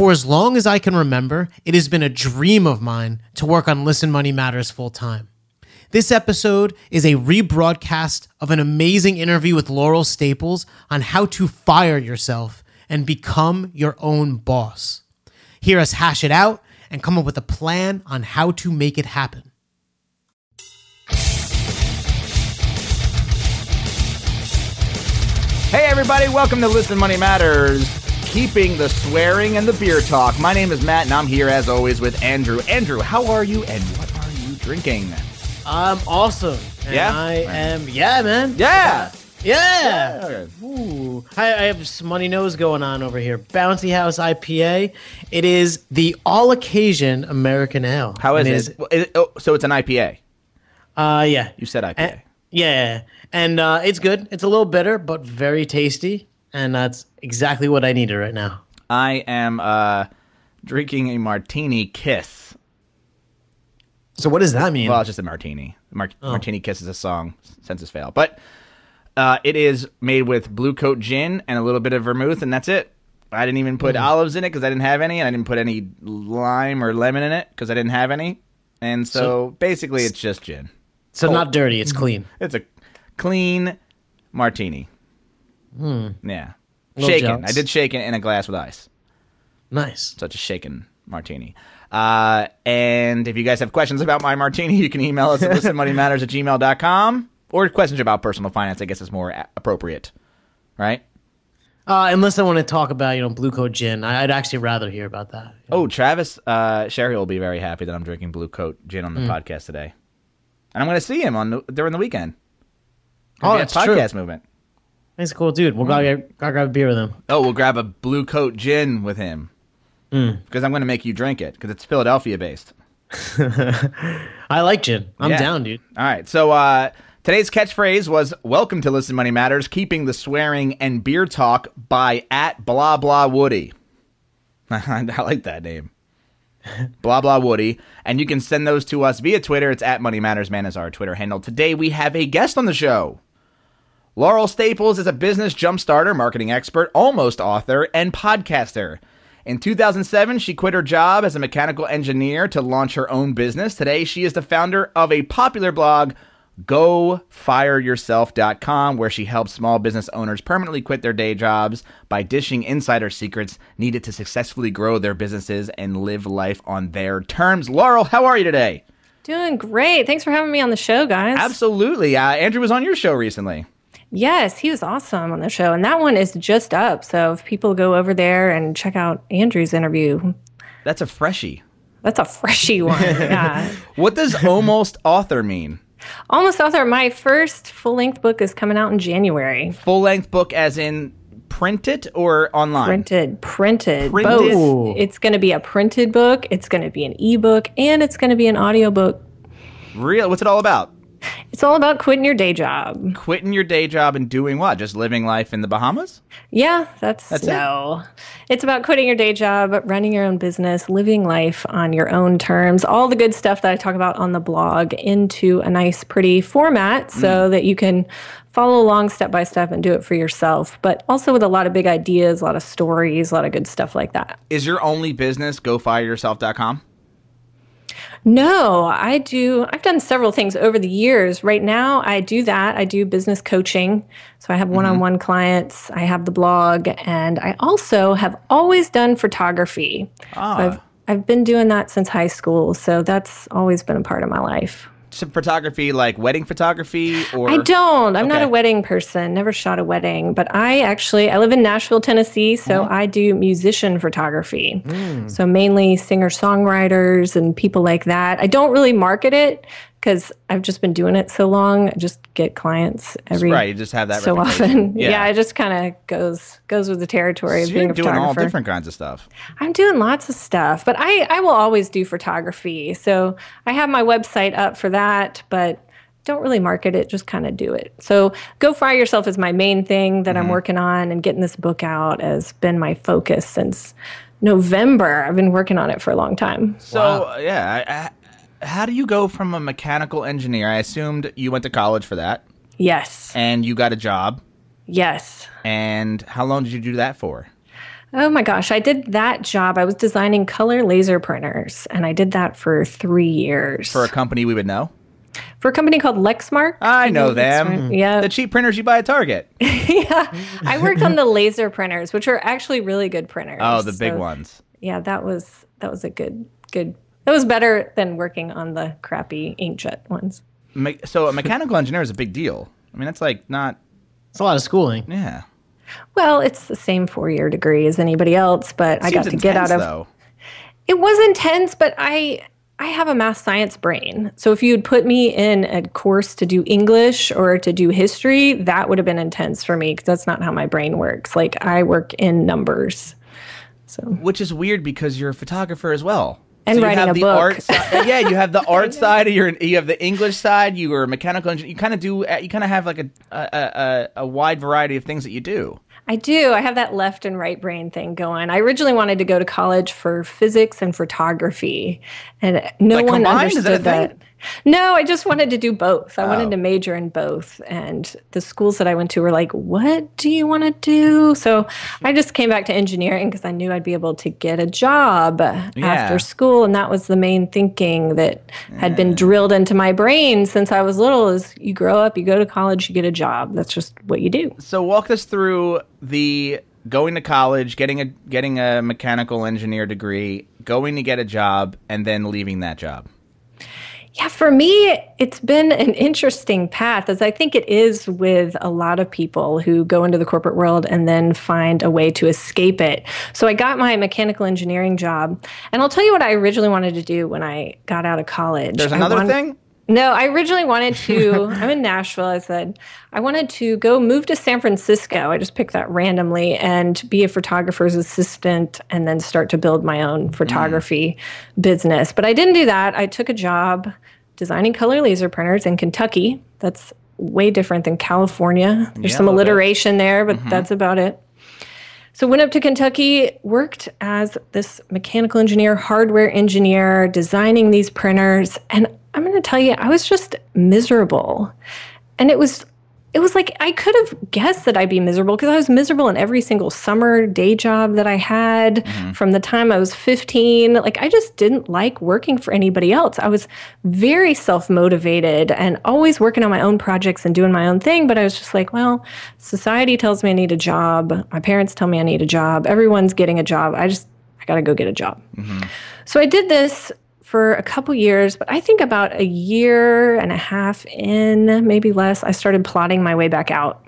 For as long as I can remember, it has been a dream of mine to work on Listen Money Matters full time. This episode is a rebroadcast of an amazing interview with Laurel Staples on how to fire yourself and become your own boss. Hear us hash it out and come up with a plan on how to make it happen. Hey, everybody, welcome to Listen Money Matters, keeping the swearing and the beer talk. My name is Matt, and I'm here as always with Andrew. Andrew, how are you, and what are you drinking? I'm awesome. And Yeah? I am, yeah, man. Yeah! Yeah. Okay. Ooh. I, I have Smuttynose going on over here. Bouncy House IPA. It is the all occasion American ale. How is it? Well, is it- oh, so it's an IPA. Uh, yeah. You said IPA. Eh, yeah. And uh, it's good. It's a little bitter, but very tasty. And that's exactly what I needed right now. I am uh, drinking a martini kiss. So, what does that mean? Well, it's just a martini. Mar- Martini Kiss is a song, Senses Fail. But uh, it is made with Blue Coat gin and a little bit of vermouth, and that's it. I didn't even put olives in it because I didn't have any, and I didn't put any lime or lemon in it because I didn't have any. And so, basically, it's just gin. so, not dirty, it's clean. It's a clean martini. Yeah. Little Shaken. jealous. I did shake it in a glass with ice. Nice. such a shaken martini. Uh, and if you guys have questions about my martini, you can email us at listenmoneymatters at gmail.com or questions about personal finance, I guess is more appropriate. Right? Uh, unless I want to talk about, you know, Blue Coat Gin. I'd actually rather hear about that. Oh, Travis uh, Sherry will be very happy that I'm drinking Blue Coat gin on the Hmm. podcast today. And I'm going to see him on the, during the weekend. Oh, that's a true. podcast movement. He's a cool dude. We'll go, get, go grab a beer with him. Oh, we'll grab a Blue Coat gin with him. Hmm. Because I'm going to make you drink it because it's Philadelphia based. I like gin. I'm Yeah. down, dude. All right. So uh, today's catchphrase was "Welcome to Listen Money Matters," keeping the swearing and beer talk by at blah blah Woody. I like that name. blah blah Woody, and you can send those to us via Twitter. It's at Money Matters Man is our Twitter handle. Today we have a guest on the show. Laurel Staples is a business jumpstarter, marketing expert, almost author, and podcaster. In 2007, she quit her job as a mechanical engineer to launch her own business. Today, she is the founder of a popular blog, GoFireYourself.com, where she helps small business owners permanently quit their day jobs by dishing insider secrets needed to successfully grow their businesses and live life on their terms. Laurel, how are you today? Doing great. Thanks for having me on the show, guys. Absolutely. Uh, Andrew was on your show recently. Yes, he was awesome on the show. And that one is just up. So if people go over there and check out Andrew's interview, That's a freshie. that's a freshie one. yeah. What does almost author mean? Almost author. My first full length book is coming out in January. Full length book, as in print it or online? Printed, printed, Printed? both. It's going to be a printed book, it's going to be an ebook, and it's going to be an audiobook. Real? What's it all about? It's all about quitting your day job. Quitting your day job and doing what? Just living life in the Bahamas? Yeah, that's, That's it? no. It's about quitting your day job, running your own business, living life on your own terms, all the good stuff that I talk about on the blog into a nice, pretty format so Mm. that you can follow along step by step and do it for yourself, but also with a lot of big ideas, a lot of stories, a lot of good stuff like that. Is your only business gofireyourself.com? No, I do. I've done several things over the years. Right now, I do that. I do business coaching. So I have one on one clients, I have the blog, and I also have always done photography. Ah. So I've, I've been doing that since high school. So that's always been a part of my life. Some photography, like wedding photography, or I don't. I'm not a wedding person. Never shot a wedding, but I actually I live in Nashville, Tennessee, so Mm-hmm. I do musician photography. Mm. So mainly singer-songwriters and people like that. I don't really market it because I've just been doing it so long. I just get clients every right? You just have that so reputation. often. Yeah. it just kind of goes goes with the territory So of being you're a doing all photographer. different kinds of stuff. I'm doing lots of stuff, but I, I will always do photography. So I have my website up for that, but don't really market it, just kind of do it. So Go Fire Yourself is my main thing that I'm working on, and getting this book out has been my focus since November. I've been working on it for a long time. So uh, yeah, I, I, how do you go from a mechanical engineer? I assumed you went to college for that, Yes. and you got a job. Yes. And how long did you do that for? Oh my gosh, I did that job. I was designing color laser printers, and I did that for three years For a company we would know. for a company called Lexmark. I mm-hmm. know Lexmark, them. Yeah, The cheap printers you buy at Target. yeah. I worked on the laser printers, which are actually really good printers. Oh, the big So, ones. Yeah, that was that was a good good. That was better than working on the crappy inkjet ones. Me- so a mechanical engineer is a big deal. I mean, that's like not. It's a lot of schooling. Yeah. Well, it's the same four year degree as anybody else, but I got Seems to get out intense, of Though. it was intense, but I I have a math science brain. So if you'd put me in a course to do English or to do history, that would have been intense for me because that's not how my brain works. Like I work in numbers. So Which is weird because you're a photographer as well. And you writing have a the book. art side. Yeah, you have the art side. Of your, you have the English side. You are a mechanical engineer. You kind of do. uh, You kind of have like a a, a a wide variety of things that you do. I do. I have that left and right brain thing going. I originally wanted to go to college for physics and photography, and no Like one? Is that understood that. No, I just wanted to do both. I Oh. wanted to major in both. And the schools that I went to were like, what do you want to do? So I just came back to engineering because I knew I'd be able to get a job after school. And that was the main thinking that had been drilled into my brain since I was little is you grow up, you go to college, you get a job. That's just what you do. So walk us through the going to college, getting a getting a mechanical engineer degree, going to get a job, and then leaving that job. Yeah, for me, it's been an interesting path, as I think it is with a lot of people who go into the corporate world and then find a way to escape it. So I got my mechanical engineering job, and I'll tell you what I originally wanted to do when I got out of college. There's another wanted- thing. No, I originally wanted to. I'm in Nashville. I said I wanted to go move to San Francisco. I just picked that randomly and be a photographer's assistant and then start to build my own mm. photography business. But I didn't do that. I took a job designing color laser printers in Kentucky. That's way different than California. There's Yeah, some a little bit. alliteration there, but mm-hmm. that's about it. So went up to Kentucky, worked as this mechanical engineer, hardware engineer, designing these printers, and I'm going to tell you, I was just miserable. And it was it was like I could have guessed that I'd be miserable because I was miserable in every single summer day job that I had mm-hmm. from the time I was 15. Like I just didn't like working for anybody else. I was very self-motivated and always working on my own projects and doing my own thing, but I was just like, well, society tells me I need a job. My parents tell me I need a job. Everyone's getting a job. I just I got to go get a job. Mm-hmm. So I did this for a couple years, but I think about a year and a half in, maybe less, I started plotting my way back out.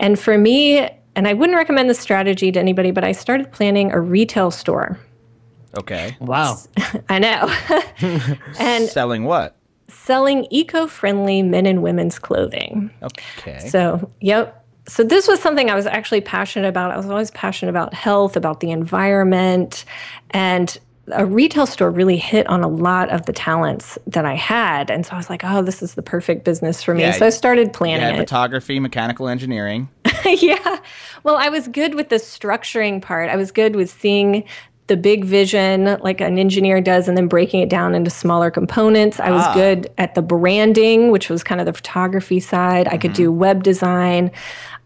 And for me, and I wouldn't recommend this strategy to anybody, but I started planning a retail store. Okay. Wow. I know. and Selling what? selling eco friendly men and women's clothing. Okay. So, yep. So this was something I was actually passionate about. I was always passionate about health, about the environment, and a retail store really hit on a lot of the talents that I had. And so I was like, oh, this is the perfect business for me. Yeah, so I started planning had it. photography, mechanical engineering. yeah. Well, I was good with the structuring part. I was good with seeing the big vision like an engineer does and then breaking it down into smaller components. I was ah. good at the branding, which was kind of the photography side. I could mm-hmm. do web design.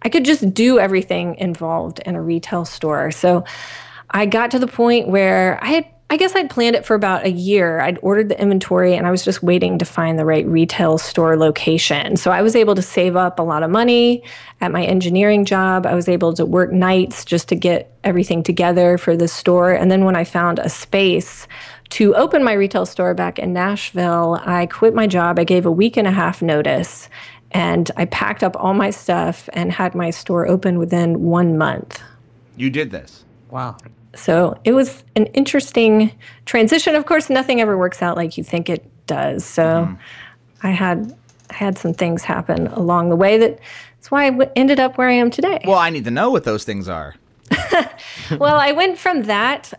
I could just do everything involved in a retail store. So I got to the point where I had I guess I'd planned it for about a year. I'd ordered the inventory and I was just waiting to find the right retail store location. So I was able to save up a lot of money at my engineering job. I was able to work nights just to get everything together for the store. And then when I found a space to open my retail store back in Nashville, I quit my job. I gave a week and a half notice and I packed up all my stuff and had my store open within one month. You did this. Wow. So it was an interesting transition. Of course, nothing ever works out like you think it does. So mm-hmm. I had had some things happen along the way that that's why I w- ended up where I am today. Well, I need to know what those things are. well, I went from that,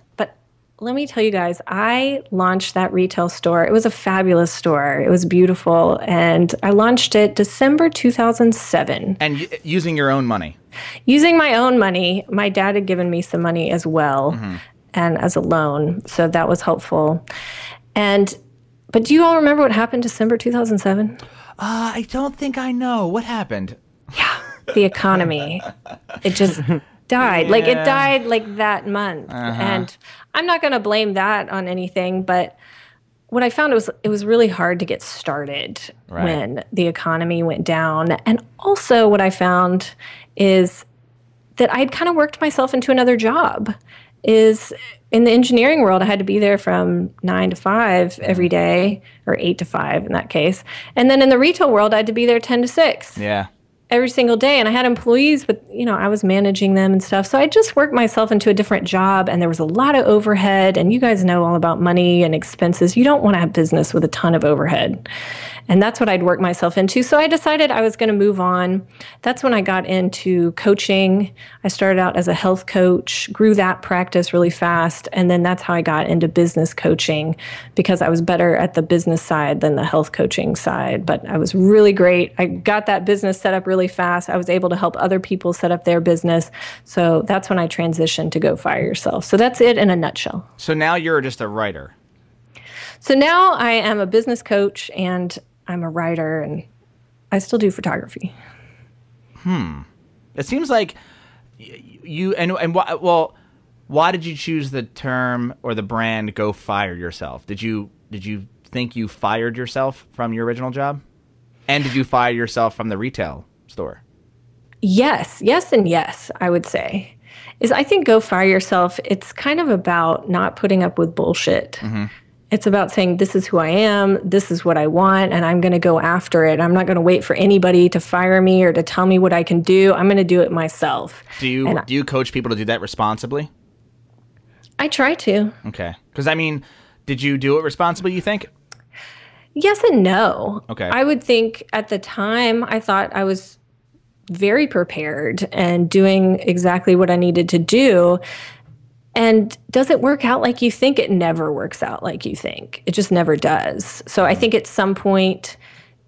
let me tell you guys, I launched that retail store. It was a fabulous store. It was beautiful, and I launched it December 2007 And y- using your own money. using my own money. My dad had given me some money as well, and as a loan, so that was helpful. And but do you all remember what happened December 2007? Uh, I don't think I know. What happened? Yeah, The economy. It just died. Like it died like that month. And I'm not going to blame that on anything, but what I found was it was really hard to get started Right. when the economy went down. And also what I found is that I'd kind of worked myself into another job. Is in the engineering world, I had to be there from nine to five every day, or eight to five in that case. And then in the retail world, I had to be there 10 to six Yeah. Every single day and i had employees but you know i was managing them and stuff. So i just worked myself into a different job and there was a lot of overhead and you guys know all about money and expenses. You don't want to have business with a ton of overhead. And that's what i'd worked myself into. So i decided i was going to move on. That's when i got into coaching. I started out as a health coach grew that practice really fast and then that's how i got into business coaching because i was better at the business side than the health coaching side. But i was really great. I got that business set up really fast i was able to help other people set up their business so that's when i transitioned to go fire yourself so that's it in a nutshell So now you're just a writer. so now i am a business coach and i'm a writer and i still do photography Hmm. It seems like you and and why, well, why did you choose the term or the brand "Go Fire Yourself"? Did you did you think you fired yourself from your original job, and did you fire yourself from the retail store? Yes, yes, and yes, I would say. Is I think go fire yourself. It's kind of about not putting up with bullshit. Mm-hmm. It's about saying, this is who I am, this is what I want, and I'm going to go after it. I'm not going to wait for anybody to fire me or to tell me what I can do. I'm going to do it myself. Do you And do you coach people to do that responsibly? I try to. Okay, because I mean, did you do it responsibly? You think? Yes and no. Okay. I would think at the time, I thought I was very prepared and doing exactly what I needed to do. And does it work out like you think? It never works out like you think. It just never does. So I think at some point,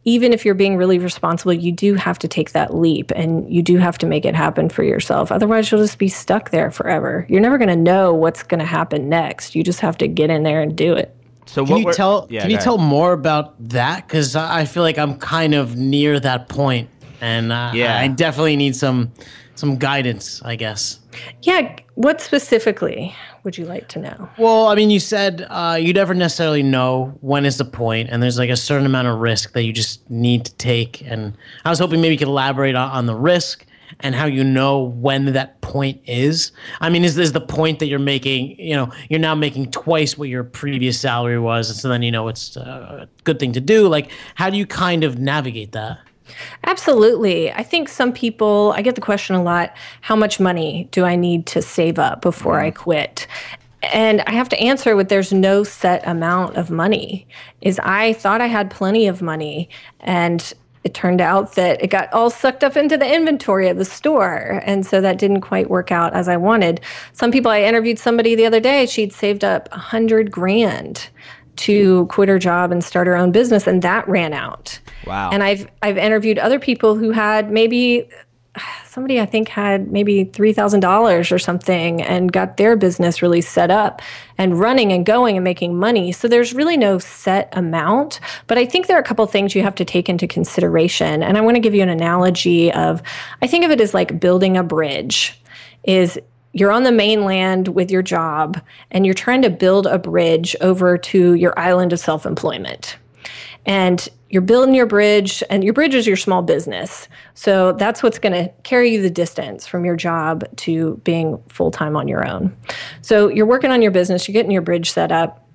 even if you're being really responsible, you do have to take that leap and you do have to make it happen for yourself. Otherwise, you'll just be stuck there forever. You're never going to know what's going to happen next. You just have to get in there and do it. So Can what you tell? Yeah, can you ahead. tell more about that? Because I I feel like I'm kind of near that point, and uh, Yeah. I definitely need some some guidance. I guess. Yeah. What specifically would you like to know? Well, I mean, you said uh, you never necessarily know when is the point, and there's like a certain amount of risk that you just need to take. And I was hoping maybe you could elaborate on, on the risk and how you know when that point is. I mean, is this the point that you're making? You know, you're now making twice what your previous salary was, and so then you know it's a good thing to do. Like, how do you kind of navigate that? Absolutely. I think some people, I get the question a lot how much money do I need to save up before I mm-hmm. quit? And I have to answer with there's no set amount of money. Is I thought I had plenty of money and it turned out that it got all sucked up into the inventory of the store. And so that didn't quite work out as I wanted. Some people, I interviewed somebody the other day, she'd saved up a hundred grand to quit her job and start her own business, and that ran out. Wow. And I've I've interviewed other people who had maybe somebody I think had maybe three thousand dollars or something and got their business really set up and running and going and making money. So there's really no set amount, but I think there are a couple things you have to take into consideration. And I want to give you an analogy of I think of it as like building a bridge. Is you're on the mainland with your job and you're trying to build a bridge over to your island of self employment. And you're building your bridge, and your bridge is your small business. So that's what's going to carry you the distance from your job to being full time on your own. So you're working on your business, you're getting your bridge set up.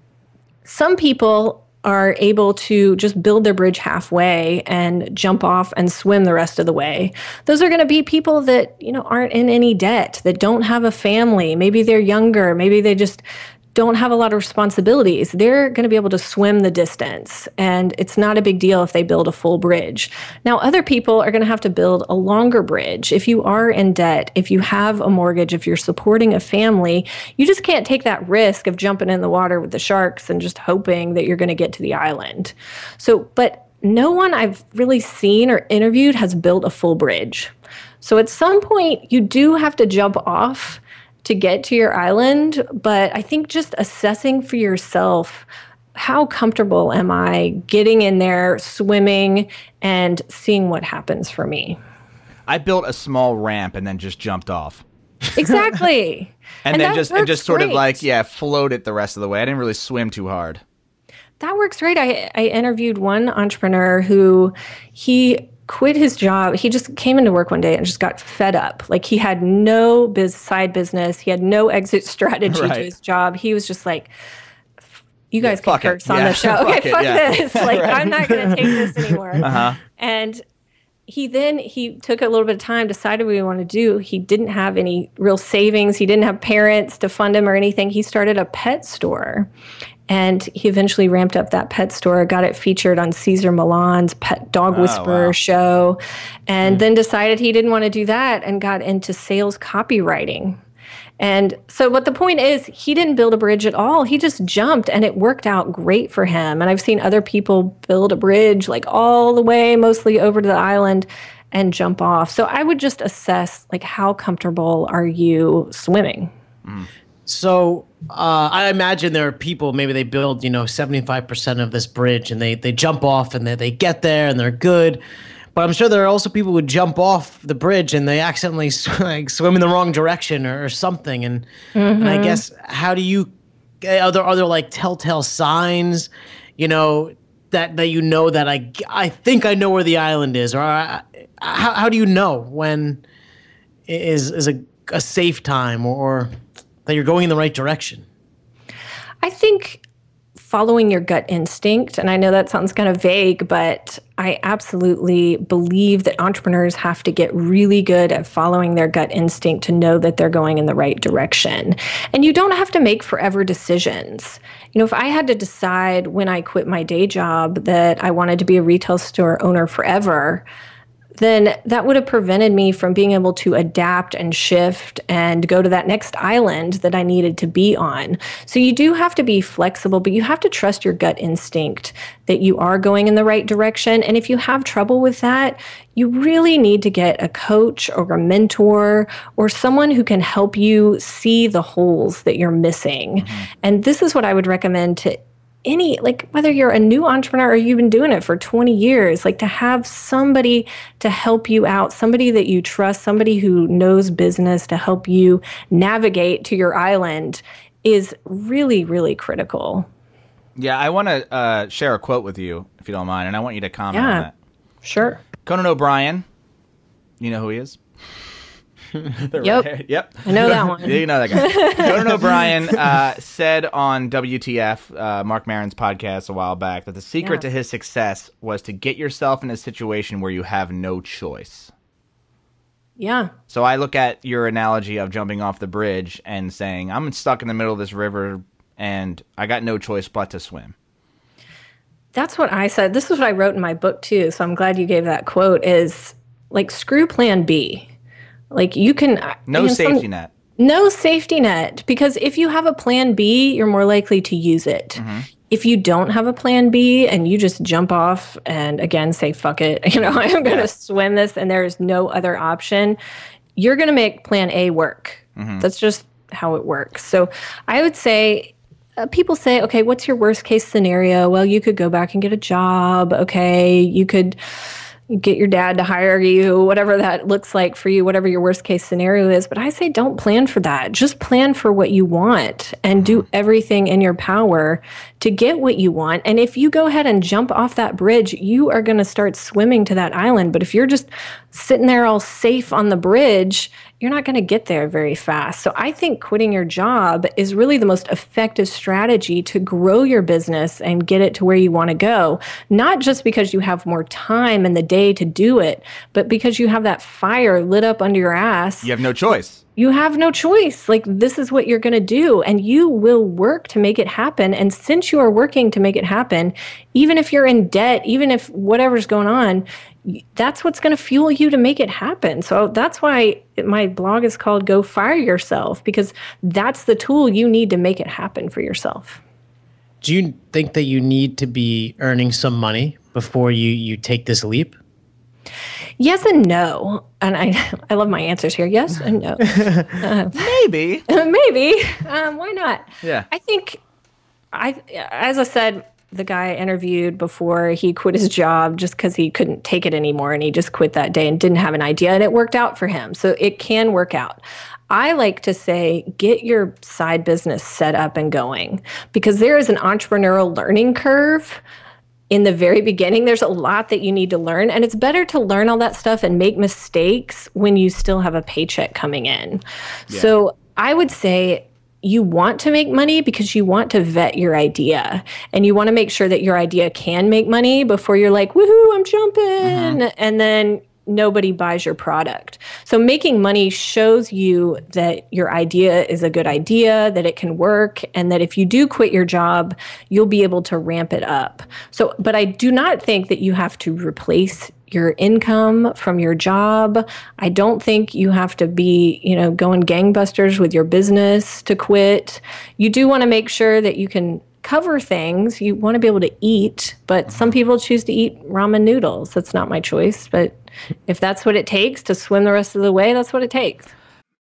Some people are able to just build their bridge halfway and jump off and swim the rest of the way. Those are going to be people that, you know, aren't in any debt, that don't have a family. Maybe they're younger, maybe they just don't have a lot of responsibilities, they're going to be able to swim the distance. And it's not a big deal if they build a full bridge. Now, other people are going to have to build a longer bridge. If you are in debt, if you have a mortgage, if you're supporting a family, you just can't take that risk of jumping in the water with the sharks and just hoping that you're going to get to the island. So, but no one I've really seen or interviewed has built a full bridge. So at some point, you do have to jump off to get to your island. But I think just assessing for yourself how comfortable am I getting in there, swimming, and seeing what happens for me. I built a small ramp and then just jumped off. Exactly. and, And then just and just sort of like yeah, float it the rest of the way. I didn't really swim too hard. That works great. I, I interviewed one entrepreneur who he quit his job. He just came into work one day and just got fed up. Like he had no biz side business. He had no exit strategy Right. to his job. He was just like, you guys can fuck it. curse on Yeah, the show. fuck okay, fuck yeah. this. Like I'm not going to take this anymore. Uh-huh. And he then he took a little bit of time, decided what he wanted to do. He didn't have any real savings. He didn't have parents to fund him or anything. He started a pet store. And he eventually ramped up that pet store, got it featured on Cesar Millan's Pet Dog ah, Whisperer wow. show, and hmm. then decided he didn't want to do that and got into sales copywriting. And so, what the point is, he didn't build a bridge at all. He just jumped and it worked out great for him. And I've seen other people build a bridge like all the way, mostly over to the island and jump off. So, I would just assess like how comfortable are you swimming? Hmm. So uh, I imagine there are people maybe they build you know seventy five percent of this bridge and they they jump off and they they get there and they're good, but I'm sure there are also people who jump off the bridge and they accidentally like swim in the wrong direction or, or something. And and I mm-hmm. guess how do you eh, are there are there like telltale signs, you know that that you know that I I think I know where the island is or I, how how do you know when is is a a safe time or that you're going in the right direction. I think following your gut instinct, and I know that sounds kind of vague, but I absolutely believe that entrepreneurs have to get really good at following their gut instinct to know that they're going in the right direction. And you don't have to make forever decisions. You know, if I had to decide when I quit my day job that I wanted to be a retail store owner forever, then that would have prevented me from being able to adapt and shift and go to that next island that I needed to be on. So you do have to be flexible, but you have to trust your gut instinct that you are going in the right direction. And if you have trouble with that, you really need to get a coach or a mentor or someone who can help you see the holes that you're missing. Mm-hmm. And this is what I would recommend to any like whether you're a new entrepreneur or you've been doing it for 20 years like to have somebody to help you out somebody that you trust somebody who knows business to help you navigate to your island is really really critical Yeah, I want to uh, share a quote with you, if you don't mind, and I want you to comment on Yeah. that. sure Conan O'Brien, you know who he is? Yep. red- Yep. i know that one Yeah, you know that guy. Conan O'Brien uh, said on WTF, uh, Marc Maron's podcast a while back, that the secret Yeah. to his success was to get yourself in a situation where you have no choice. yeah So I look at your analogy of jumping off the bridge and saying, I'm stuck in the middle of this river and I got no choice but to swim. That's what I said. This is what I wrote in my book too. So I'm glad you gave that quote. Is like screw Plan B. Like you can No you know, some- safety net. No safety net because if you have a plan B, you're more likely to use it. Mm-hmm. If you don't have a plan B and you just jump off and again say fuck it, you know, I'm going to Yeah. swim this and there's no other option, you're going to make plan A work. Mm-hmm. That's just how it works. So I would say uh, people say, okay, what's your worst case scenario? Well, you could go back and get a job. Okay, you could get your dad to hire you, whatever that looks like for you, whatever your worst case scenario is. But I say don't plan for that. Just plan for what you want and do everything in your power to get what you want. And if you go ahead and jump off that bridge, you are going to start swimming to that island. But if you're just sitting there all safe on the bridge, you're not going to get there very fast. So I think quitting your job is really the most effective strategy to grow your business and get it to where you want to go. Not just because you have more time in the day to do it, but because you have that fire lit up under your ass. You have no choice. You have no choice. Like, this is what you're going to do, and you will work to make it happen. And since you are working to make it happen, even if you're in debt, even if whatever's going on, that's what's going to fuel you to make it happen. So that's why my blog is called Go Fire Yourself, because that's the tool you need to make it happen for yourself. Do you think that you need to be earning some money before you you take this leap? Yes and no. And I, I love my answers here. Yes and no. Maybe. Maybe. Um, why not? Yeah. I think I as I said, the guy I interviewed before he quit his job just because he couldn't take it anymore and he just quit that day and didn't have an idea and it worked out for him. So it can work out. I like to say, get your side business set up and going because there is an entrepreneurial learning curve in the very beginning. There's a lot that you need to learn, and it's better to learn all that stuff and make mistakes when you still have a paycheck coming in. Yeah. So I would say, you want to make money because you want to vet your idea and you want to make sure that your idea can make money before you're like, woohoo, I'm jumping. Mm-hmm. And then nobody buys your product. So making money shows you that your idea is a good idea, that it can work, and that if you do quit your job, you'll be able to ramp it up. So, but I do not think that you have to replace your income from your job. I don't think you have to be, you know, going gangbusters with your business to quit. You do want to make sure that you can cover things. You want to be able to eat, but some people choose to eat ramen noodles. That's not my choice, but if that's what it takes to swim the rest of the way, that's what it takes.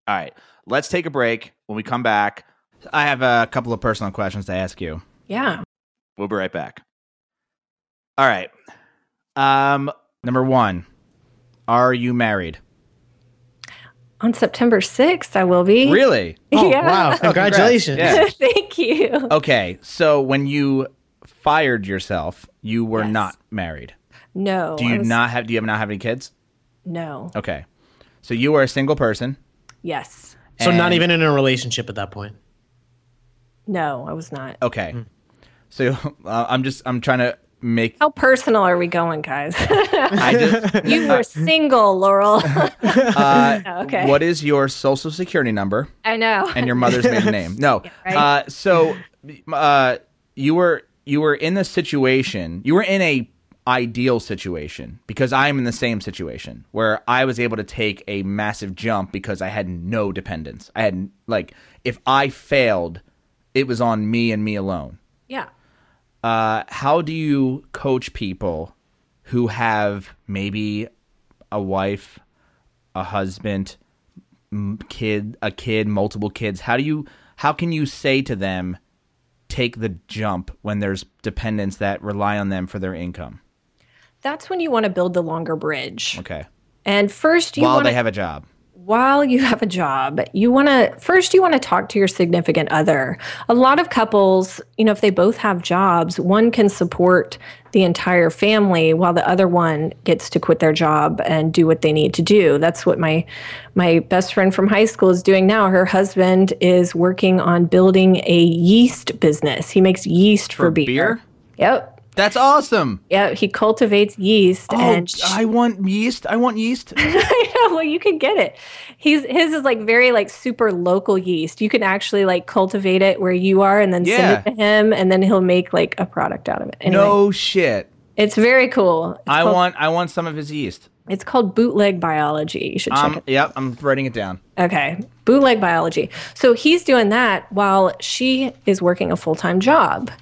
All right. Let's take a break. When we come back, I have a couple of personal questions to ask you. Yeah. We'll be right back. All right. Um, number one, are you married? On September 6th, I will be. Really? Oh, yeah. Wow. Congratulations. yeah. Thank you. Okay. So when you fired yourself, you were yes. not married. No. Do you was... not have? Do you not have any kids? No. Okay. So you were a single person. Yes. So not even in a relationship at that point. No, I was not. Okay. Mm. So uh, I'm just I'm trying to make. How personal are we going, guys? I just, you were single, Laurel. uh, okay. What is your social security number? I know. And your mother's maiden name? No. Yeah, right? uh, so uh, you were you were in the situation. You were in a ideal situation because I'm in the same situation where I was able to take a massive jump because I had no dependence. I had like if I failed, it was on me and me alone. Yeah. Uh, how do you coach people who have maybe a wife, a husband, kid, a kid, multiple kids? How do you how can you say to them take the jump when there's dependents that rely on them for their income? that's when you want to build the longer bridge. Okay. And first, you while wanna, they have a job. While you have a job, you want to first you want to talk to your significant other. A lot of couples, you know, if they both have jobs, one can support the entire family while the other one gets to quit their job and do what they need to do. That's what my my best friend from high school is doing now. Her husband is working on building a yeast business. He makes yeast for, for beer. beer. Yep. That's awesome. Yeah, he cultivates yeast. Oh, and she, I want yeast. I want yeast. I know. Well, you can get it. He's his is like very like super local yeast. You can actually like cultivate it where you are, and then yeah. send it to him, and then he'll make like a product out of it. Anyway, no shit. It's very cool. It's I called, want I want some of his yeast. It's called bootleg biology. You should check um, it. Yep, I'm writing it down. Okay, bootleg biology. So he's doing that while she is working a full time job,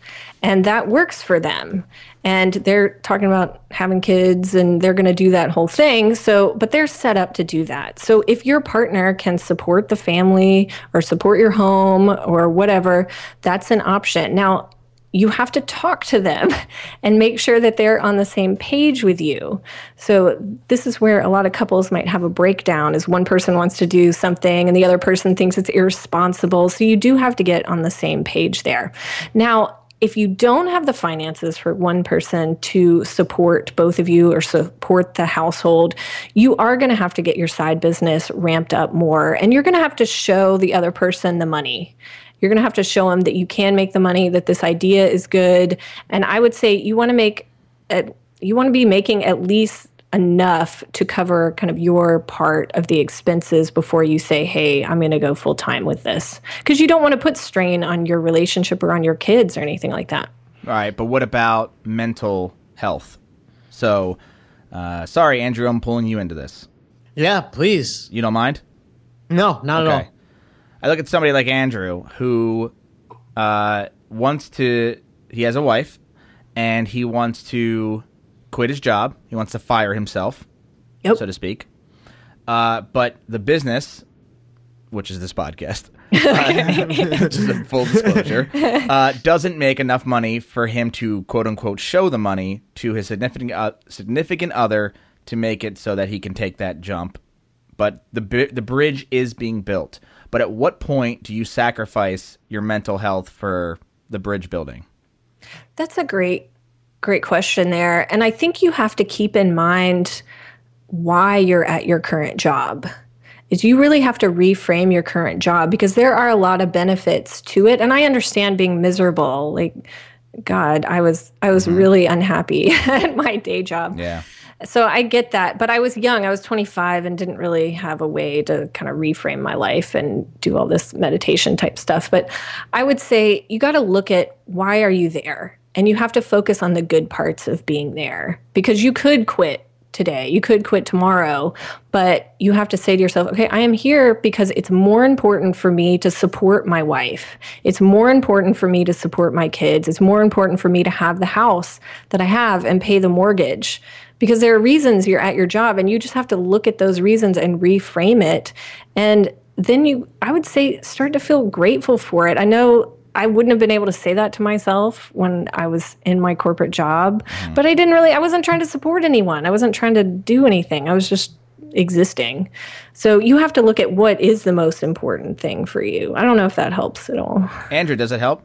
and that works for them. And they're talking about having kids, and they're going to do that whole thing. So, but they're set up to do that. So if your partner can support the family or support your home or whatever, that's an option. Now you have to talk to them and make sure that they're on the same page with you. So this is where a lot of couples might have a breakdown is one person wants to do something and the other person thinks it's irresponsible. So you do have to get on the same page there. Now, if you don't have the finances for one person to support both of you or support the household, you are going to have to get your side business ramped up more and you're going to have to show the other person the money. You're going to have to show them that you can make the money, that this idea is good. And I would say you want to make, a, you want to be making at least enough to cover kind of your part of the expenses before you say, hey, I'm going to go full time with this. Because you don't want to put strain on your relationship or on your kids or anything like that. All right. But what about mental health? So, uh, sorry, Andrew, I'm pulling you into this. Yeah, please. You don't mind? No, not okay. at all. I look at somebody like Andrew who uh, wants to. He has a wife, and he wants to quit his job. He wants to fire himself, yep. so to speak. Uh, but the business, which is this podcast, just a full disclosure, uh, doesn't make enough money for him to quote unquote show the money to his significant uh, significant other to make it so that he can take that jump. But the the bridge is being built. But at what point do you sacrifice your mental health for the bridge building? That's a great, great question there. And I think you have to keep in mind why you're at your current job is you really have to reframe your current job because there are a lot of benefits to it and i understand being miserable like god i was i was mm-hmm. really unhappy at my day job yeah so i get that but i was young i was 25 and didn't really have a way to kind of reframe my life and do all this meditation type stuff but i would say you got to look at why are you there and you have to focus on the good parts of being there because you could quit today. You could quit tomorrow, but you have to say to yourself, okay, I am here because it's more important for me to support my wife. It's more important for me to support my kids. It's more important for me to have the house that I have and pay the mortgage. Because there are reasons you're at your job, and you just have to look at those reasons and reframe it. And then you, I would say, start to feel grateful for it. I know I wouldn't have been able to say that to myself when I was in my corporate job. Mm. But I didn't really, I wasn't trying to support anyone. I wasn't trying to do anything. I was just existing. So you have to look at what is the most important thing for you. I don't know if that helps at all. Andrew, does it help?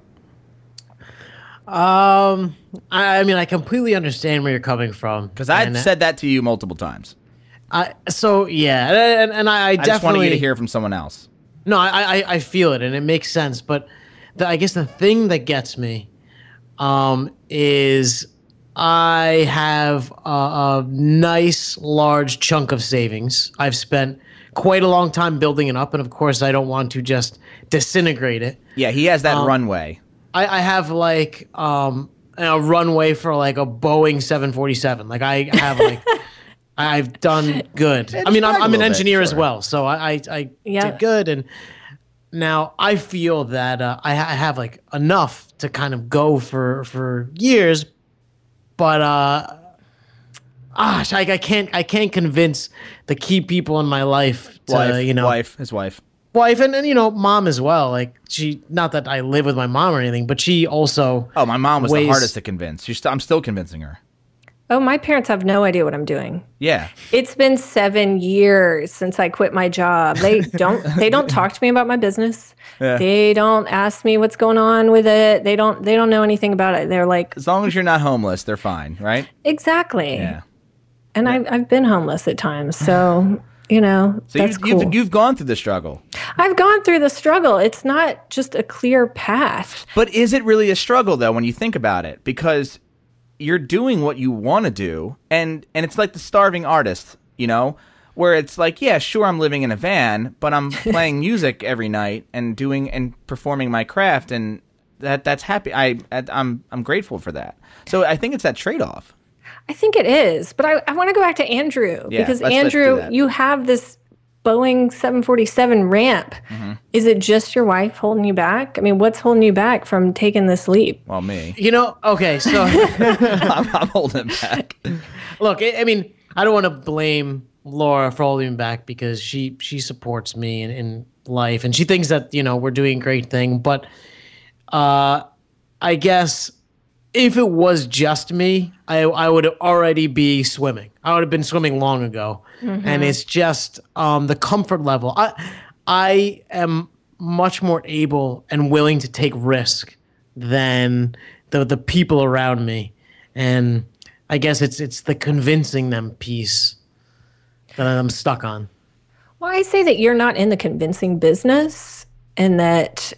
Um, I, I mean, I completely understand where you're coming from because I've said that to you multiple times. I so yeah, and, and I, I, I definitely just want you to hear from someone else. No, I, I I feel it, and it makes sense, but the, I guess the thing that gets me um, is I have a, a, nice large chunk of savings. I've spent quite a long time building it up, and of course, I don't want to just disintegrate it. Yeah, he has that um, runway. I, I, have like um, a runway for like a Boeing 747. Like I have like. I've done good. I mean, I'm, I'm an engineer as well, so I I, I yeah. did good, and now I feel that uh, I, ha- I, have like enough to kind of go for for years, but uh, gosh, I, I can't I can't convince the key people in my life to wife, you know wife his wife wife and, and you know mom as well like she not that i live with my mom or anything but she also oh my mom was weighs, the hardest to convince st- i'm still convincing her Oh, my parents have no idea what I'm doing. Yeah. It's been 7 years since I quit my job. They don't they don't talk to me about my business. Yeah. They don't ask me what's going on with it. They don't they don't know anything about it. They're like As long as you're not homeless, they're fine, right? Exactly. Yeah. And yeah. I've I've been homeless at times. So you know, so that's you've, cool. you've, you've gone through the struggle. I've gone through the struggle. It's not just a clear path. But is it really a struggle though when you think about it? Because you're doing what you want to do and and it's like the starving artist you know where it's like yeah sure i'm living in a van but i'm playing music every night and doing and performing my craft and that that's happy i i'm i'm grateful for that so i think it's that trade-off i think it is but i, I want to go back to andrew yeah, because let's, andrew let's you have this Boeing 747 ramp. Mm-hmm. Is it just your wife holding you back? I mean, what's holding you back from taking this leap? Well, me. You know, okay, so I'm, I'm, holding back. Look, I, I mean, I don't want to blame Laura for holding me back because she she supports me in, in life and she thinks that you know we're doing a great thing. But uh, I guess if it was just me, I I would already be swimming. I would have been swimming long ago. Mm-hmm. And it's just um, the comfort level. I I am much more able and willing to take risk than the the people around me. And I guess it's it's the convincing them piece that I'm stuck on. Well, I say that you're not in the convincing business and that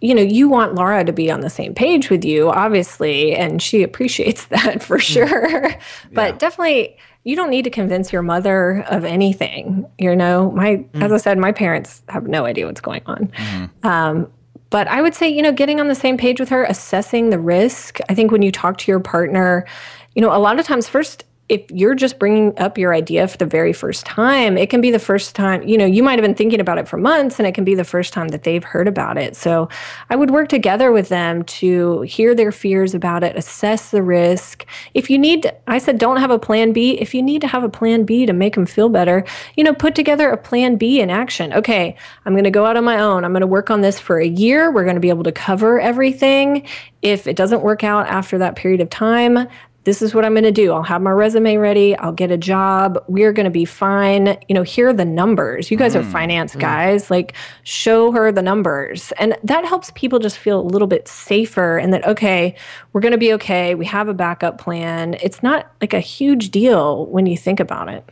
you know, you want Laura to be on the same page with you, obviously, and she appreciates that for mm. sure. but definitely, you don't need to convince your mother of anything. You know, my mm. as I said, my parents have no idea what's going on. Mm-hmm. Um, but I would say, you know, getting on the same page with her, assessing the risk. I think when you talk to your partner, you know, a lot of times, first if you're just bringing up your idea for the very first time, it can be the first time, you know, you might have been thinking about it for months and it can be the first time that they've heard about it. So I would work together with them to hear their fears about it, assess the risk. If you need, I said, don't have a plan B. If you need to have a plan B to make them feel better, you know, put together a plan B in action. Okay, I'm going to go out on my own. I'm going to work on this for a year. We're going to be able to cover everything. If it doesn't work out after that period of time, this is what I'm going to do. I'll have my resume ready. I'll get a job. We're going to be fine. You know, here are the numbers. You guys mm, are finance mm. guys. Like, show her the numbers. And that helps people just feel a little bit safer and that, okay, we're going to be okay. We have a backup plan. It's not like a huge deal when you think about it.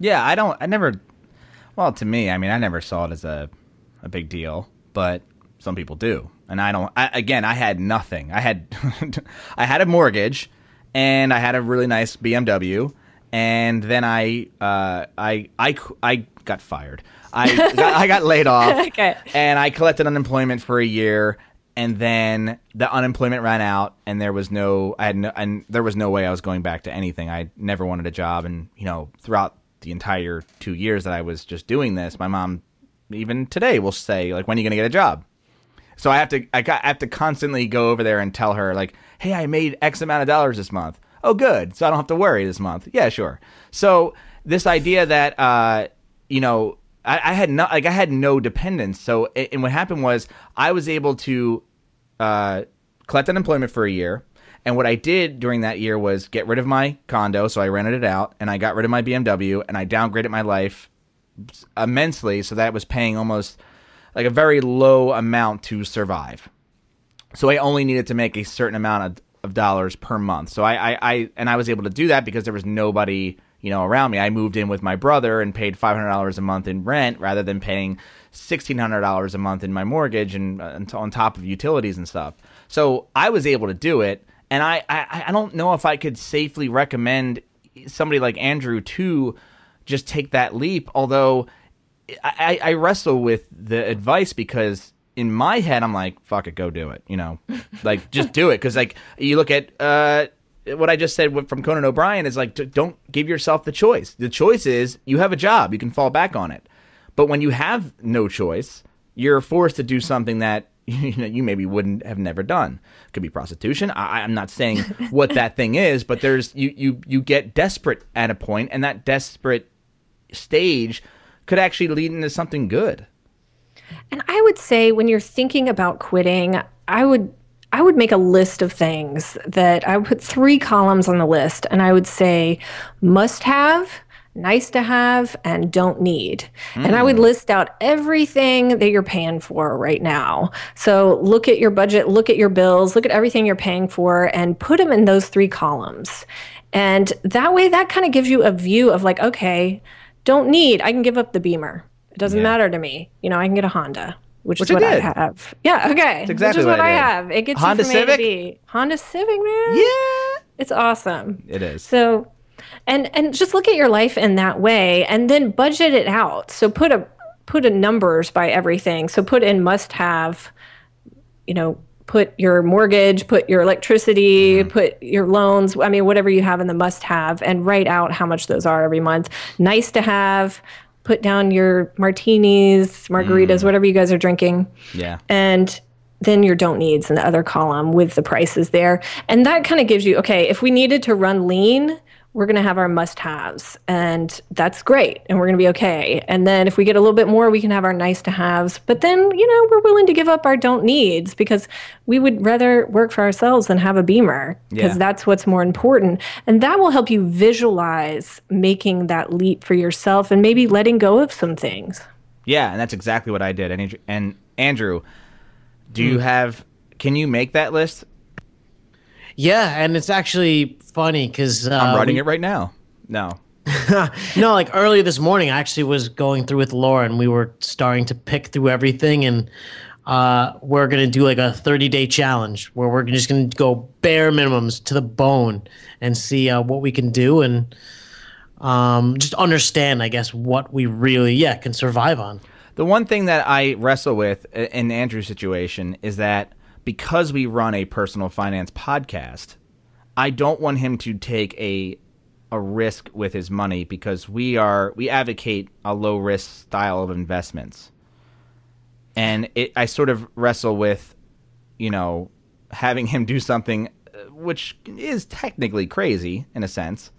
Yeah, I don't, I never, well, to me, I mean, I never saw it as a, a big deal, but some people do. And I don't, I, again, I had nothing. I had, I had a mortgage and I had a really nice BMW. And then I, uh, I, I, I got fired. I, got, I got laid off. okay. And I collected unemployment for a year, and then the unemployment ran out, and there was no, I had no, and there was no way I was going back to anything. I never wanted a job, and you know, throughout the entire two years that I was just doing this, my mom, even today, will say like, "When are you going to get a job?" So I have to, I, got, I have to constantly go over there and tell her like, hey, I made X amount of dollars this month. Oh, good. So I don't have to worry this month. Yeah, sure. So this idea that, uh, you know, I, I, had no, like I had no dependence. So, and what happened was I was able to uh, collect unemployment for a year. And what I did during that year was get rid of my condo. So I rented it out and I got rid of my BMW and I downgraded my life immensely. So that was paying almost like a very low amount to survive. So I only needed to make a certain amount of, of dollars per month. So I, I, I, and I was able to do that because there was nobody, you know, around me. I moved in with my brother and paid five hundred dollars a month in rent rather than paying sixteen hundred dollars a month in my mortgage and, uh, on top of utilities and stuff. So I was able to do it, and I, I, I don't know if I could safely recommend somebody like Andrew to just take that leap. Although I, I wrestle with the advice because in my head, I'm like, fuck it, go do it. You know, like just do it. Cause like you look at, uh, what I just said from Conan O'Brien is like, don't give yourself the choice. The choice is you have a job, you can fall back on it. But when you have no choice, you're forced to do something that you know you maybe wouldn't have never done. Could be prostitution. I, I'm not saying what that thing is, but there's you you you get desperate at a point, and that desperate stage could actually lead into something good. And I would say when you're thinking about quitting, I would I would make a list of things that I would put three columns on the list and I would say must have, nice to have, and don't need. Mm. And I would hmm. list out everything that you're paying for right now. So look at your budget, look at your bills, look at everything you're paying for, and put them in those three columns. And that way, that kind of gives you a view of like, okay, don't need, I can give up the Beamer. It doesn't yeah. matter to me. You know, I can get a Honda, which, which is what I, have. Yeah, okay. That's exactly which is what, what I, I, have. It gets Honda you from Civic? A to B. Honda Civic, man. Yeah. It's awesome. It is. So and and just look at your life in that way and then budget it out. So put a put a numbers by everything. So put in must have, you know, put your mortgage, put your electricity, mm-hmm. put your loans, I mean, whatever you have in the must have, and write out how much those are every month. Nice to have, put down your martinis, margaritas, mm. whatever you guys are drinking. Yeah. And then your don't needs in the other column with the prices there. And that kind of gives you okay, if we needed to run lean, we're going to have our must haves and that's great and we're going to be okay and then if we get a little bit more we can have our nice to haves but then you know we're willing to give up our don't needs because we would rather work for ourselves than have a beamer because yeah. that's what's more important and that will help you visualize making that leap for yourself and maybe letting go of some things yeah and that's exactly what i did and, and andrew do mm. you have can you make that list yeah, and it's actually funny because uh, I'm writing we, it right now. No. no, like earlier this morning, I actually was going through with Laura, and we were starting to pick through everything, and uh, we're gonna do like a 30 day challenge where we're just gonna go bare minimums to the bone and see uh, what we can do and um, just understand, I guess, what we really yeah can survive on. The one thing that I wrestle with in Andrew's situation is that because we run a personal finance podcast, I don't want him to take a a risk with his money because we are we advocate a low risk style of investments. And it I sort of wrestle with, you know, having him do something uh, which is technically crazy in a sense.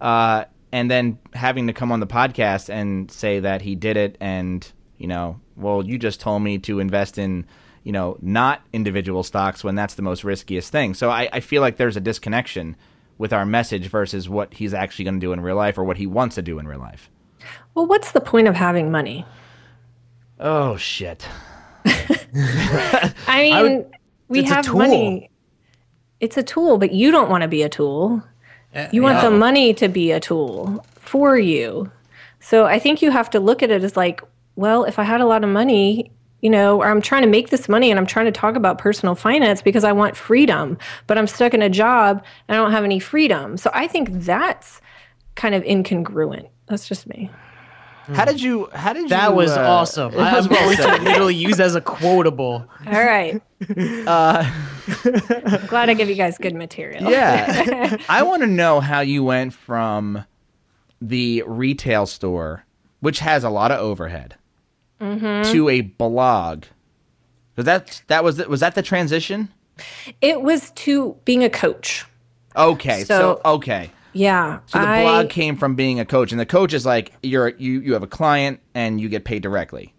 Uh, and then having to come on the podcast and say that he did it and, you know, well, you just told me to invest in you know, not individual stocks when that's the most riskiest thing. So I, I feel like there's a disconnection with our message versus what he's actually going to do in real life or what he wants to do in real life. Well, what's the point of having money? Oh shit. I mean, would- we have money. It's a tool, but you don't want to be a tool. Uh, you want the money to be a tool for you. So I think you have to look at it as like, well, if I had a lot of money, you know, or I'm trying to make this money and I'm trying to talk about personal finance because I want freedom, but I'm stuck in a job and I don't have any freedom. So I think that's kind of incongruent. That's just me. How did you? How did you? That was uh, awesome. I was well going to literally use as a quotable. All right. Uh, Glad I give you guys good material. yeah. I want to know how you went from the retail store, which has a lot of overhead, Mm-hmm. to a blog. Was that that was was that the transition? It was to being a coach. Okay, so, So- okay. Yeah. So the I- blog came from being a coach, and the coach is like you're you you have a client and you get paid directly.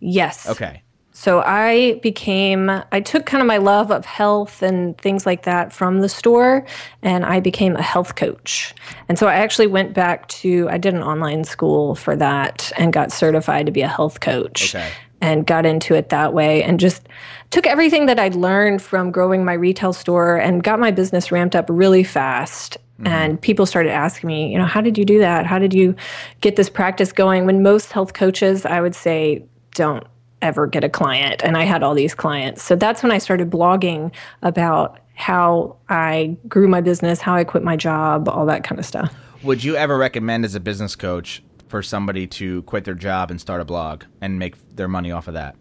Yes. Okay. So I became, I took kind of my love of health and things like that from the store, and I became a health coach. And so I actually went back to, I did an online school for that and got certified to be a health coach. Okay. And got into it that way and just took everything that I'd learned from growing my retail store and got my business ramped up really fast. Mm-hmm. And people started asking me, you know, how did you do that? How did you get this practice going? When most health coaches, I would say, don't ever get a client. And I had all these clients. So that's when I started blogging about how I grew my business, how I quit my job, all that kind of stuff. Would you ever recommend as a business coach for somebody to quit their job and start a blog and make their money off of that?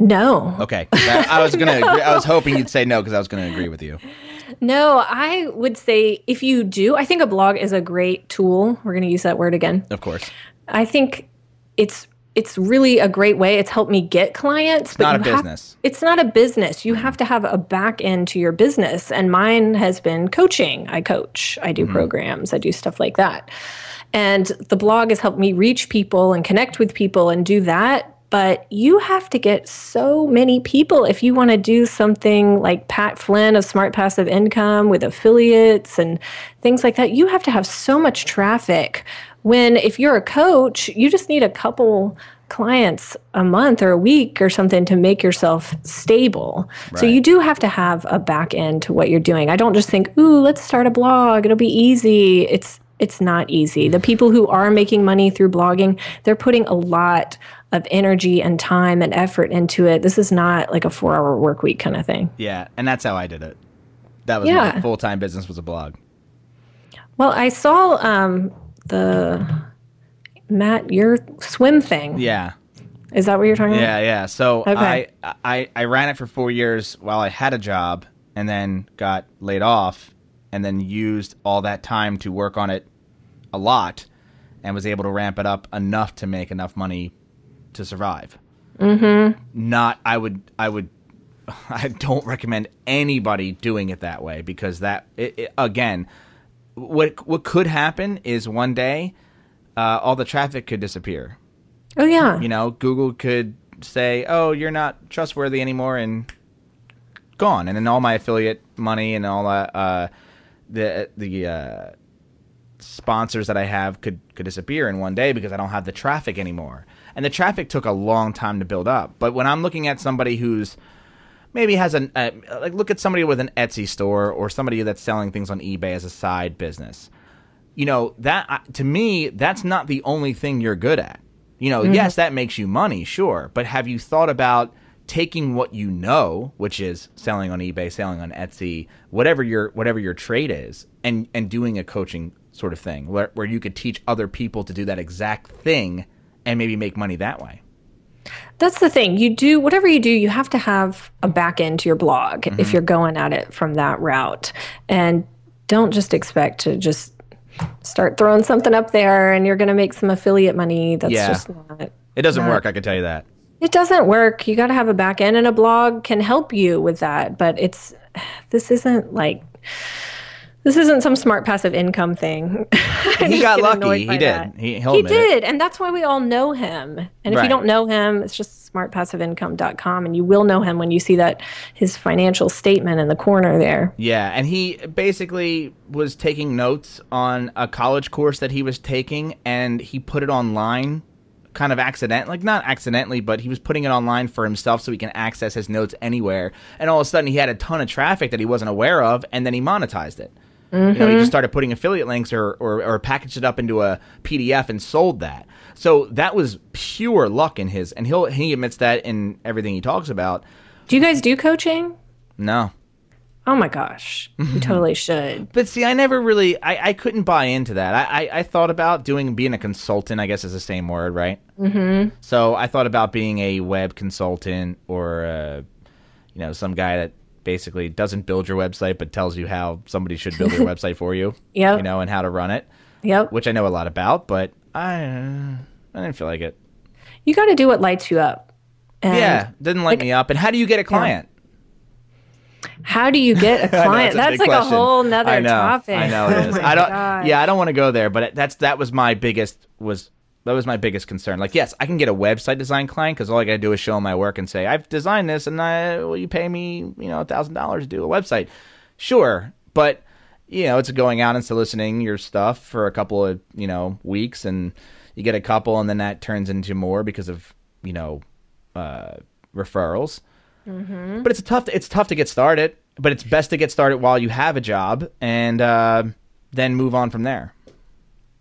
No, Okay, I was gonna. Agree, I was hoping you'd say no because I was gonna agree with you. no, I would say if you do, I think a blog is a great tool. We're going to use that word again. Of course, I think it's it's really a great way. It's helped me get clients. But not a you Have, it's not a business. You mm-hmm. have to have a back end to your business. And mine has been coaching. I coach, I do mm-hmm. programs, I do stuff like that. And the blog has helped me reach people and connect with people and do that. But you have to get so many people if you want to do something like Pat Flynn of Smart Passive Income with affiliates and things like that. You have to have so much traffic. When if you're a coach, you just need a couple clients a month or a week or something to make yourself stable. So you do have to have a back end to what you're doing. I don't just think, "Ooh, let's start a blog. It'll be easy." It's it's not easy. The people who are making money through blogging, they're putting a lot of energy and time and effort into it. This is not like a 4-hour work week kind of thing. yeah, and that's how I did it. That was my full time business was a blog. Well, I saw um, the Matt your swim thing. Yeah, Is that what you're talking about? yeah, yeah. So Okay. I, I I ran it for four years while I had a job, and then got laid off, and then used all that time to work on it a lot, and was able to ramp it up enough to make enough money to survive. Mm-hmm. Not I would I would I don't recommend anybody doing it that way because that it, it, again, what what could happen is one day, uh, all the traffic could disappear. Oh yeah. You know, Google could say, "Oh, you're not trustworthy anymore," and gone, and then all my affiliate money and all uh, uh, the the uh, sponsors that I have could could disappear in one day because I don't have the traffic anymore. And the traffic took a long time to build up. But when I'm looking at somebody who's maybe has an uh, like look at somebody with an Etsy store or somebody that's selling things on eBay as a side business. You know, that uh, to me that's not the only thing you're good at. You know, yes, that makes you money, sure, but have you thought about taking what you know, which is selling on eBay, selling on Etsy, whatever your whatever your trade is, and and doing a coaching sort of thing where where you could teach other people to do that exact thing and maybe make money that way. That's the thing. You do whatever you do, you have to have a back end to your blog Mm-hmm. if you're going at it from that route. And don't just expect to just start throwing something up there and you're going to make some affiliate money. That's Yeah. just not. It doesn't not- work, I can tell you that. It doesn't work. You got to have a back end, and a blog can help you with that. But it's this isn't like this isn't some smart passive income thing. He got lucky. He did. He- he admit it. did, and that's why we all know him. And if Right. you don't know him, it's just smartpassiveincome.com, and you will know him when you see that his financial statement in the corner there. Yeah, and he basically was taking notes on a college course that he was taking, and he put it online, kind of accident, like not accidentally, but he was putting it online for himself so he can access his notes anywhere. And all of a sudden, he had a ton of traffic that he wasn't aware of, and then he monetized it. You know, he Mm-hmm. just started putting affiliate links or, or or packaged it up into a PDF and sold that. So that was pure luck in his, and he'll he admits that in everything he talks about. Do you guys do coaching? No, Oh my gosh, you totally should. But see, I never really, I, I couldn't buy into that. I, I, I thought about doing, being a consultant, I guess is the same word, right? Mm-hmm. So I thought about being a web consultant or, uh, you know, some guy that basically doesn't build your website, but tells you how somebody should build your website for you, Yeah. you know, and how to run it, Yep. which I know a lot about, but I, uh, I didn't feel like it. You got to do what lights you up. And yeah, didn't light me up. And how do you get a client? How do you get a know, client? it's a That's like question. a whole nother I know, topic. I know it Oh I don't. Yeah, I don't want to go there, but that's that was my biggest was that was my biggest concern. Like, yes, I can get a website design client because all I got to do is show them my work and say I've designed this, and I will you pay me you know a thousand dollars to do a website? Sure, but you know it's going out and soliciting your stuff for a couple of you know weeks, and you get a couple, and then that turns into more because of you know uh, referrals Mm-hmm. but it's tough. To, it's tough to get started. But it's best to get started while you have a job, and uh, then move on from there.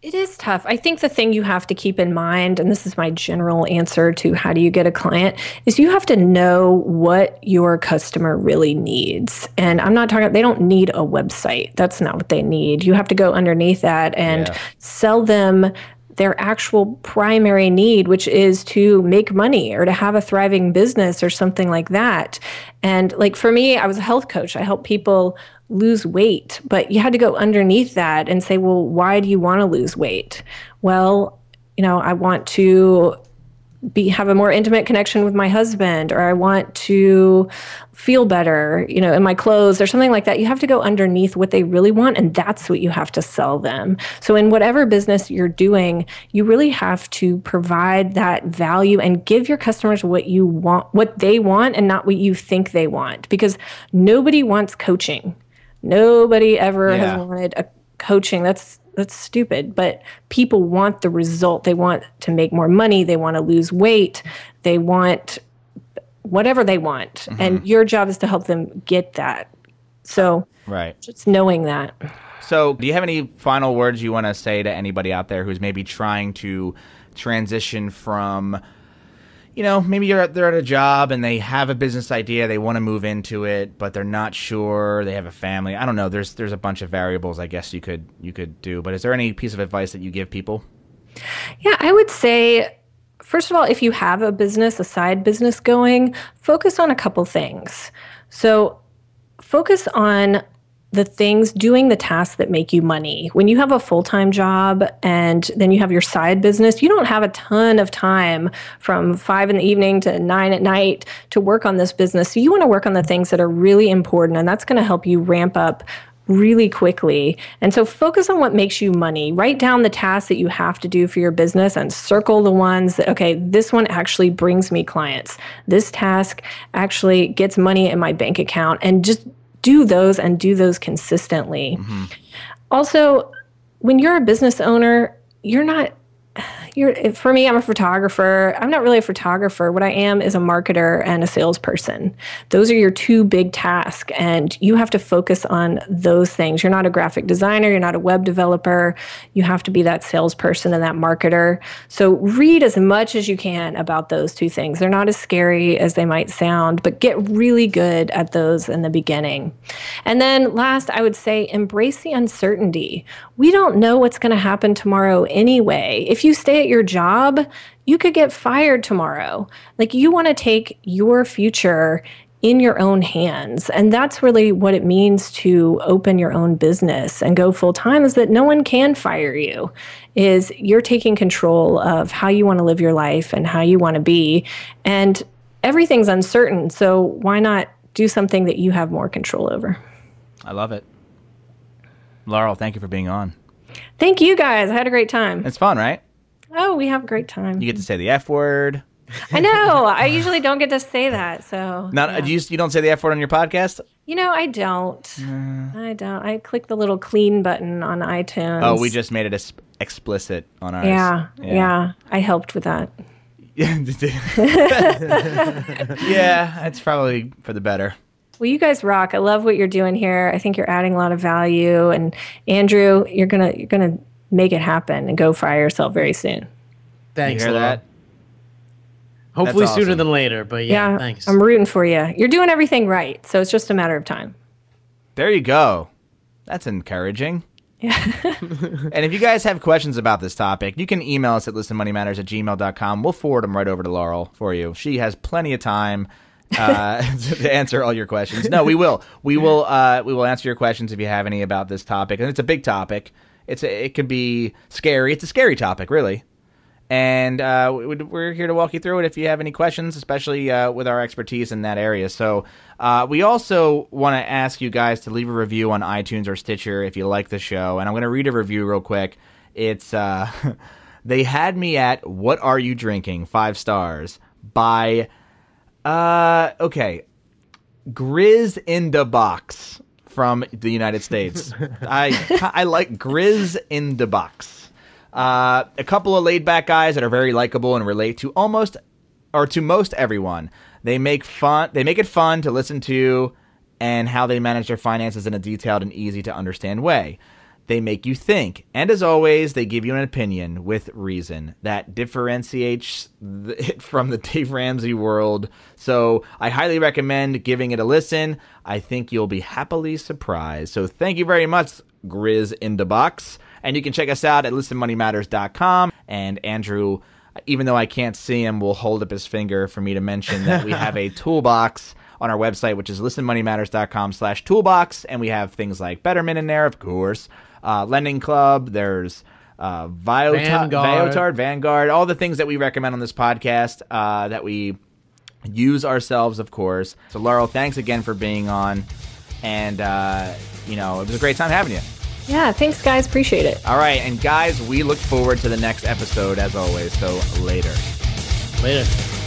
It is tough. I think the thing you have to keep in mind, and this is my general answer to how do you get a client, is you have to know what your customer really needs. And I'm not talking, they don't need a website. That's not what they need. You have to go underneath that and Yeah. sell them their actual primary need, which is to make money or to have a thriving business or something like that. And like for me, I was a health coach. I help people lose weight, but you had to go underneath that and say, well, why do you want to lose weight? Well, you know, I want to be have a more intimate connection with my husband or I want to feel better, you know, in my clothes or something like that. You have to go underneath what they really want and that's what you have to sell them. So in whatever business you're doing, you really have to provide that value and give your customers what you want, what they want and not what you think they want because nobody wants coaching. Nobody ever Yeah. has wanted a coaching. That's that's stupid. But people want the result. They want to make more money. They want to lose weight. They want whatever they want. Mm-hmm. And your job is to help them get that. So Right. just knowing that. So, do you have any final words you want to say to anybody out there who's maybe trying to transition from, you know, maybe you're they're at a job and they have a business idea, they want to move into it, but they're not sure, they have a family. I don't know. There's there's a bunch of variables I guess you could you could do. But is there any piece of advice that you give people? Yeah, I would say, first of all, if you have a business, a side business going, focus on a couple things. So, focus on the things doing the tasks that make you money. When you have a full time job and then you have your side business, you don't have a ton of time from five in the evening to nine at night to work on this business. So, you want to work on the things that are really important, and that's going to help you ramp up really quickly. And so focus on what makes you money. Write down the tasks that you have to do for your business and circle the ones that, okay, this one actually brings me clients. This task actually gets money in my bank account and just do those and do those consistently. Mm-hmm. Also, when you're a business owner, you're not you're for me i'm a photographer. I'm not really a photographer. What i am is a marketer and a salesperson. Those are your two big tasks and you have to focus on those things. You're not a graphic designer. You're not a web developer. You have to be that salesperson and that marketer. So read as much as you can about those two things. They're not as scary as they might sound but get really good at those in the beginning. And then last i would say embrace the uncertainty. We don't know what's going to happen tomorrow anyway. If you stay at your job, you could get fired tomorrow. Like you want to take your future in your own hands. And that's really what it means to open your own business and go full time is that no one can fire you. Is you're taking control of how you want to live your life and how you want to be. And everything's uncertain. So why not do something that you have more control over? I love it. Laurel, thank you for being on. Thank you guys. I had a great time. It's fun, right? Oh, we have a great time. You get to say the F word. I know. I usually don't get to say that. So Not yeah. you, you don't say the F word on your podcast? You know, I don't. I don't. I click the little clean button on iTunes. Oh, we just made it as explicit on ours. Yeah, yeah, I helped with that. yeah, it's probably for the better. Well, you guys rock. I love what you're doing here. I think you're adding a lot of value. And Andrew, you're gonna you're gonna make it happen and go fire yourself very soon. Thanks. you hear that? Hopefully That's sooner than later, but yeah, Yeah, thanks. I'm rooting for you. You're doing everything right, so it's just a matter of time. There you go. That's encouraging. Yeah. and if you guys have questions about this topic, you can email us at listenmoneymatters at gmail.com. We'll forward them right over to Laurel for you. She has plenty of time uh, to answer all your questions. No, we will. We will. Uh, we will answer your questions if you have any about this topic. And it's a big topic. It's a, it can be scary. It's a scary topic, really. And uh, we- we're here to walk you through it if you have any questions, especially uh, with our expertise in that area. So, uh, we also want to ask you guys to leave a review on iTunes or Stitcher if you like the show. And I'm going to read a review real quick. It's uh, they had me at "What are you drinking?" Five stars by uh, okay, Grizz in the box from the United States. I I like Grizz in the box. Uh, a couple of laid back guys that are very likable and relate to almost or to most everyone. They make fun. They make it fun to listen to, and how they manage their finances in a detailed and easy to understand way. They make you think, and as always, they give you an opinion with reason that differentiates it from the Dave Ramsey world. So I highly recommend giving it a listen. I think you'll be happily surprised. So thank you very much, Grizz in the Box. And you can check us out at listenmoneymatters.com. And Andrew, even though I can't see him, will hold up his finger for me to mention that we have a toolbox on our website, which is listenmoneymatters.com slash toolbox. And we have things like Betterment in there, of course, uh, Lending Club, there's uh, Viota- Vanguard. Viotard, Vanguard, all the things that we recommend on this podcast uh, that we use ourselves, of course. So, Laurel, thanks again for being on. And, uh, you know, it was a great time having you. Yeah, thanks, guys. Appreciate it. All right. And, guys, we look forward to the next episode as always. So, later. Later.